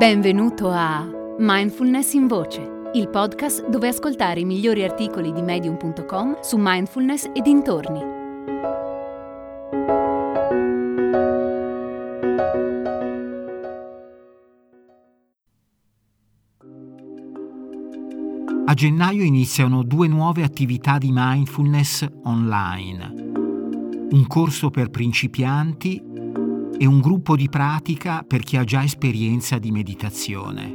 Benvenuto a Mindfulness in Voce, il podcast dove ascoltare i migliori articoli di medium.com su mindfulness e dintorni. A gennaio iniziano due nuove attività di mindfulness online. Un corso per principianti e un gruppo di pratica per chi ha già esperienza di meditazione.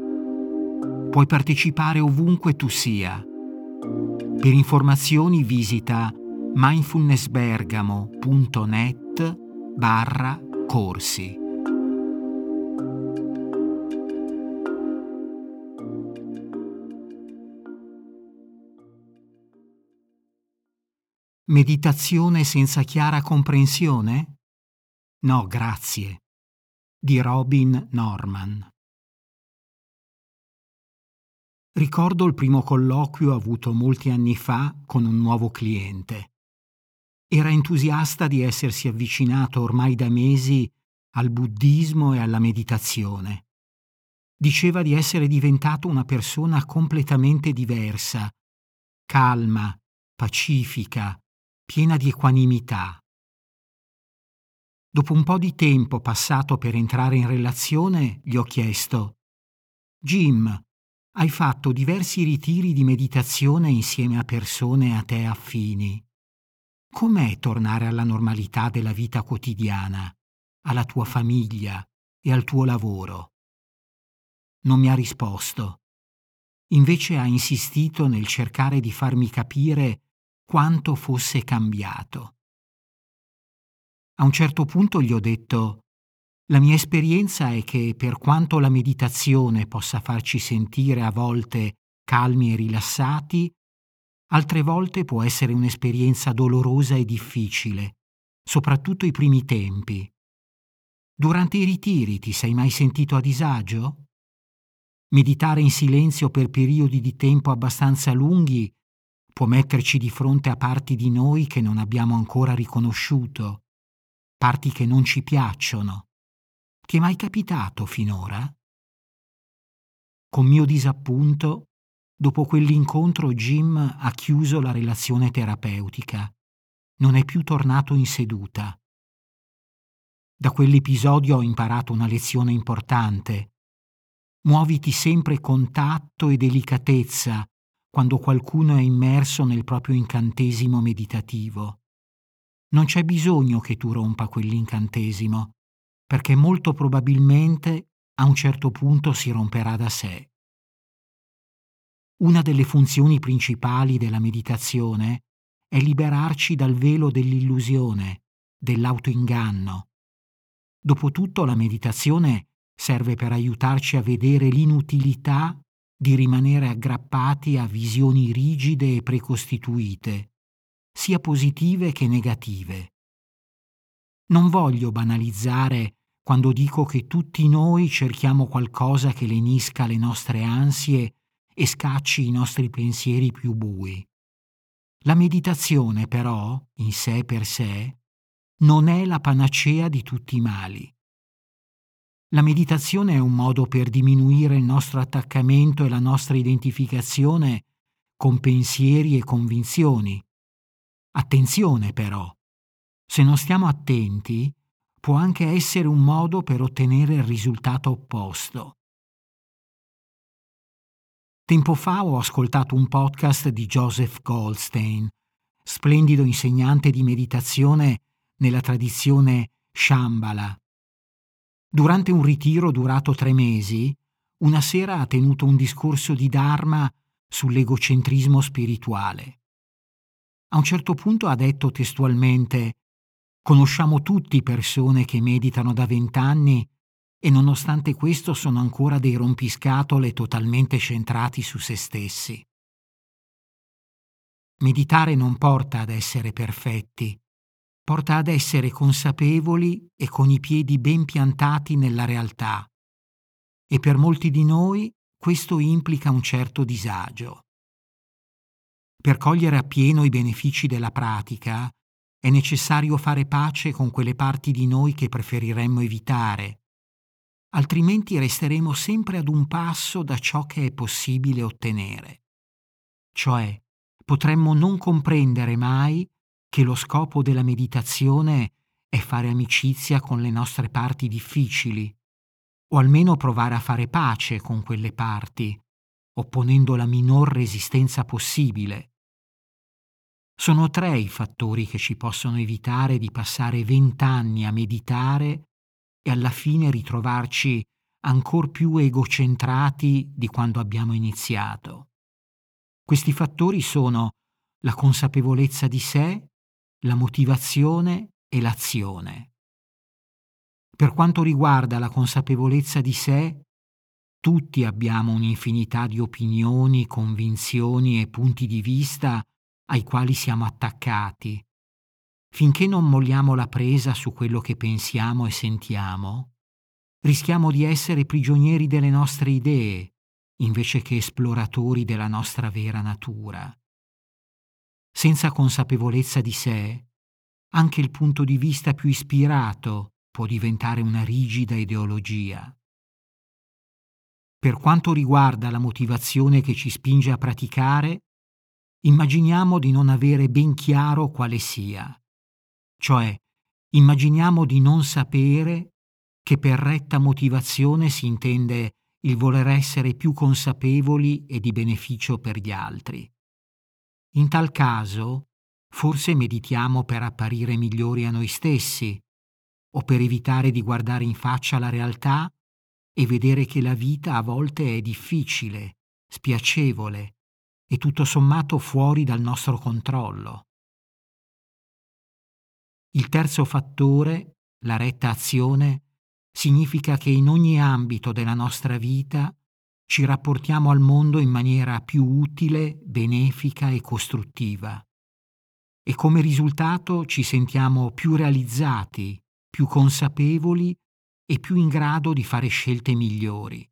Puoi partecipare ovunque tu sia. Per informazioni visita mindfulnessbergamo.net barra corsi. Meditazione senza chiara comprensione? No, grazie. Di Robin Norman. Ricordo il primo colloquio avuto molti anni fa con un nuovo cliente. Era entusiasta di essersi avvicinato ormai da mesi al buddismo e alla meditazione. Diceva di essere diventato una persona completamente diversa, calma, pacifica, piena di equanimità. Dopo un po' di tempo passato per entrare in relazione, gli ho chiesto Jim, hai fatto diversi ritiri di meditazione insieme a persone a te affini. Com'è tornare alla normalità della vita quotidiana, alla tua famiglia e al tuo lavoro? Non mi ha risposto. Invece ha insistito nel cercare di farmi capire quanto fosse cambiato. A un certo punto gli ho detto la mia esperienza è che per quanto la meditazione possa farci sentire a volte calmi e rilassati, altre volte può essere un'esperienza dolorosa e difficile, soprattutto i primi tempi. Durante i ritiri ti sei mai sentito a disagio? Meditare in silenzio per periodi di tempo abbastanza lunghi può metterci di fronte a parti di noi che non abbiamo ancora riconosciuto parti che non ci piacciono. Ti è mai capitato finora? Con mio disappunto, dopo quell'incontro Jim ha chiuso la relazione terapeutica. Non è più tornato in seduta. Da quell'episodio ho imparato una lezione importante. Muoviti sempre con tatto e delicatezza quando qualcuno è immerso nel proprio incantesimo meditativo non c'è bisogno che tu rompa quell'incantesimo, perché molto probabilmente a un certo punto si romperà da sé. Una delle funzioni principali della meditazione è liberarci dal velo dell'illusione, dell'autoinganno. Dopotutto la meditazione serve per aiutarci a vedere l'inutilità di rimanere aggrappati a visioni rigide e precostituite sia positive che negative. Non voglio banalizzare quando dico che tutti noi cerchiamo qualcosa che lenisca le nostre ansie e scacci i nostri pensieri più bui. La meditazione, però, in sé per sé, non è la panacea di tutti i mali. La meditazione è un modo per diminuire il nostro attaccamento e la nostra identificazione con pensieri e convinzioni, Attenzione però, se non stiamo attenti, può anche essere un modo per ottenere il risultato opposto. Tempo fa ho ascoltato un podcast di Joseph Goldstein, splendido insegnante di meditazione nella tradizione Shambhala. Durante un ritiro durato tre mesi, una sera ha tenuto un discorso di Dharma sull'egocentrismo spirituale. A un certo punto ha detto testualmente Conosciamo tutti persone che meditano da vent'anni e nonostante questo sono ancora dei rompiscatole totalmente centrati su se stessi. Meditare non porta ad essere perfetti, porta ad essere consapevoli e con i piedi ben piantati nella realtà. E per molti di noi questo implica un certo disagio. Per cogliere appieno i benefici della pratica è necessario fare pace con quelle parti di noi che preferiremmo evitare, altrimenti resteremo sempre ad un passo da ciò che è possibile ottenere. Cioè, potremmo non comprendere mai che lo scopo della meditazione è fare amicizia con le nostre parti difficili, o almeno provare a fare pace con quelle parti, opponendo la minor resistenza possibile. Sono tre i fattori che ci possono evitare di passare vent'anni a meditare e alla fine ritrovarci ancor più egocentrati di quando abbiamo iniziato. Questi fattori sono la consapevolezza di sé, la motivazione e l'azione. Per quanto riguarda la consapevolezza di sé, tutti abbiamo un'infinità di opinioni, convinzioni e punti di vista ai quali siamo attaccati. Finché non molliamo la presa su quello che pensiamo e sentiamo, rischiamo di essere prigionieri delle nostre idee invece che esploratori della nostra vera natura. Senza consapevolezza di sé, anche il punto di vista più ispirato può diventare una rigida ideologia. Per quanto riguarda la motivazione che ci spinge a praticare, immaginiamo di non avere ben chiaro quale sia, cioè immaginiamo di non sapere che per retta motivazione si intende il voler essere più consapevoli e di beneficio per gli altri. In tal caso, forse meditiamo per apparire migliori a noi stessi, o per evitare di guardare in faccia la realtà e vedere che la vita a volte è difficile, spiacevole e tutto sommato fuori dal nostro controllo. Il terzo fattore, la retta azione, significa che in ogni ambito della nostra vita ci rapportiamo al mondo in maniera più utile, benefica e costruttiva. E come risultato ci sentiamo più realizzati, più consapevoli e più in grado di fare scelte migliori.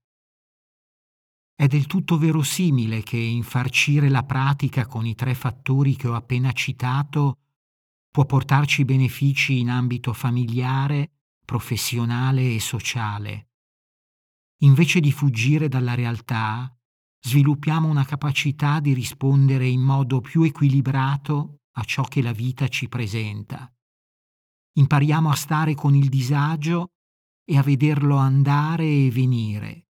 È del tutto verosimile che infarcire la pratica con i tre fattori che ho appena citato può portarci benefici in ambito familiare, professionale e sociale. Invece di fuggire dalla realtà, sviluppiamo una capacità di rispondere in modo più equilibrato a ciò che la vita ci presenta impariamo a stare con il disagio e a vederlo andare e venire.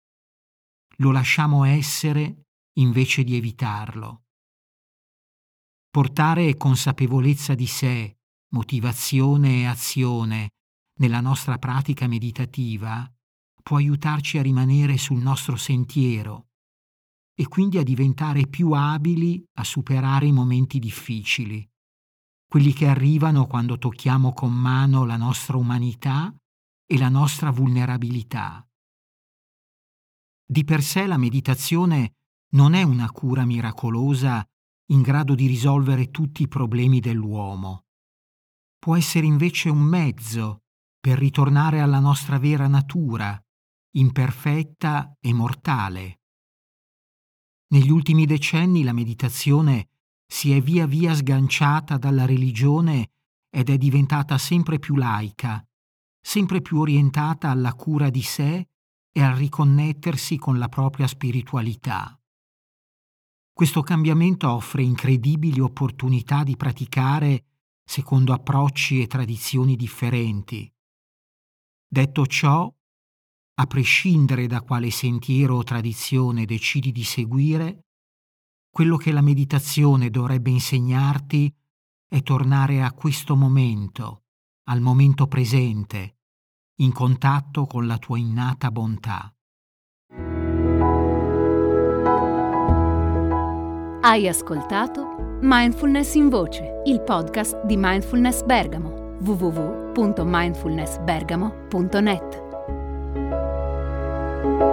Lo lasciamo essere invece di evitarlo. Portare consapevolezza di sé, motivazione e azione nella nostra pratica meditativa può aiutarci a rimanere sul nostro sentiero e quindi a diventare più abili a superare i momenti difficili quelli che arrivano quando tocchiamo con mano la nostra umanità e la nostra vulnerabilità. Di per sé la meditazione non è una cura miracolosa in grado di risolvere tutti i problemi dell'uomo. Può essere invece un mezzo per ritornare alla nostra vera natura, imperfetta e mortale. Negli ultimi decenni la meditazione si è via via sganciata dalla religione ed è diventata sempre più laica, sempre più orientata alla cura di sé e al riconnettersi con la propria spiritualità. Questo cambiamento offre incredibili opportunità di praticare secondo approcci e tradizioni differenti. Detto ciò, a prescindere da quale sentiero o tradizione decidi di seguire, quello che la meditazione dovrebbe insegnarti è tornare a questo momento, al momento presente, in contatto con la tua innata bontà. Hai ascoltato Mindfulness in Voce, il podcast di Mindfulness Bergamo, www.mindfulnessbergamo.net.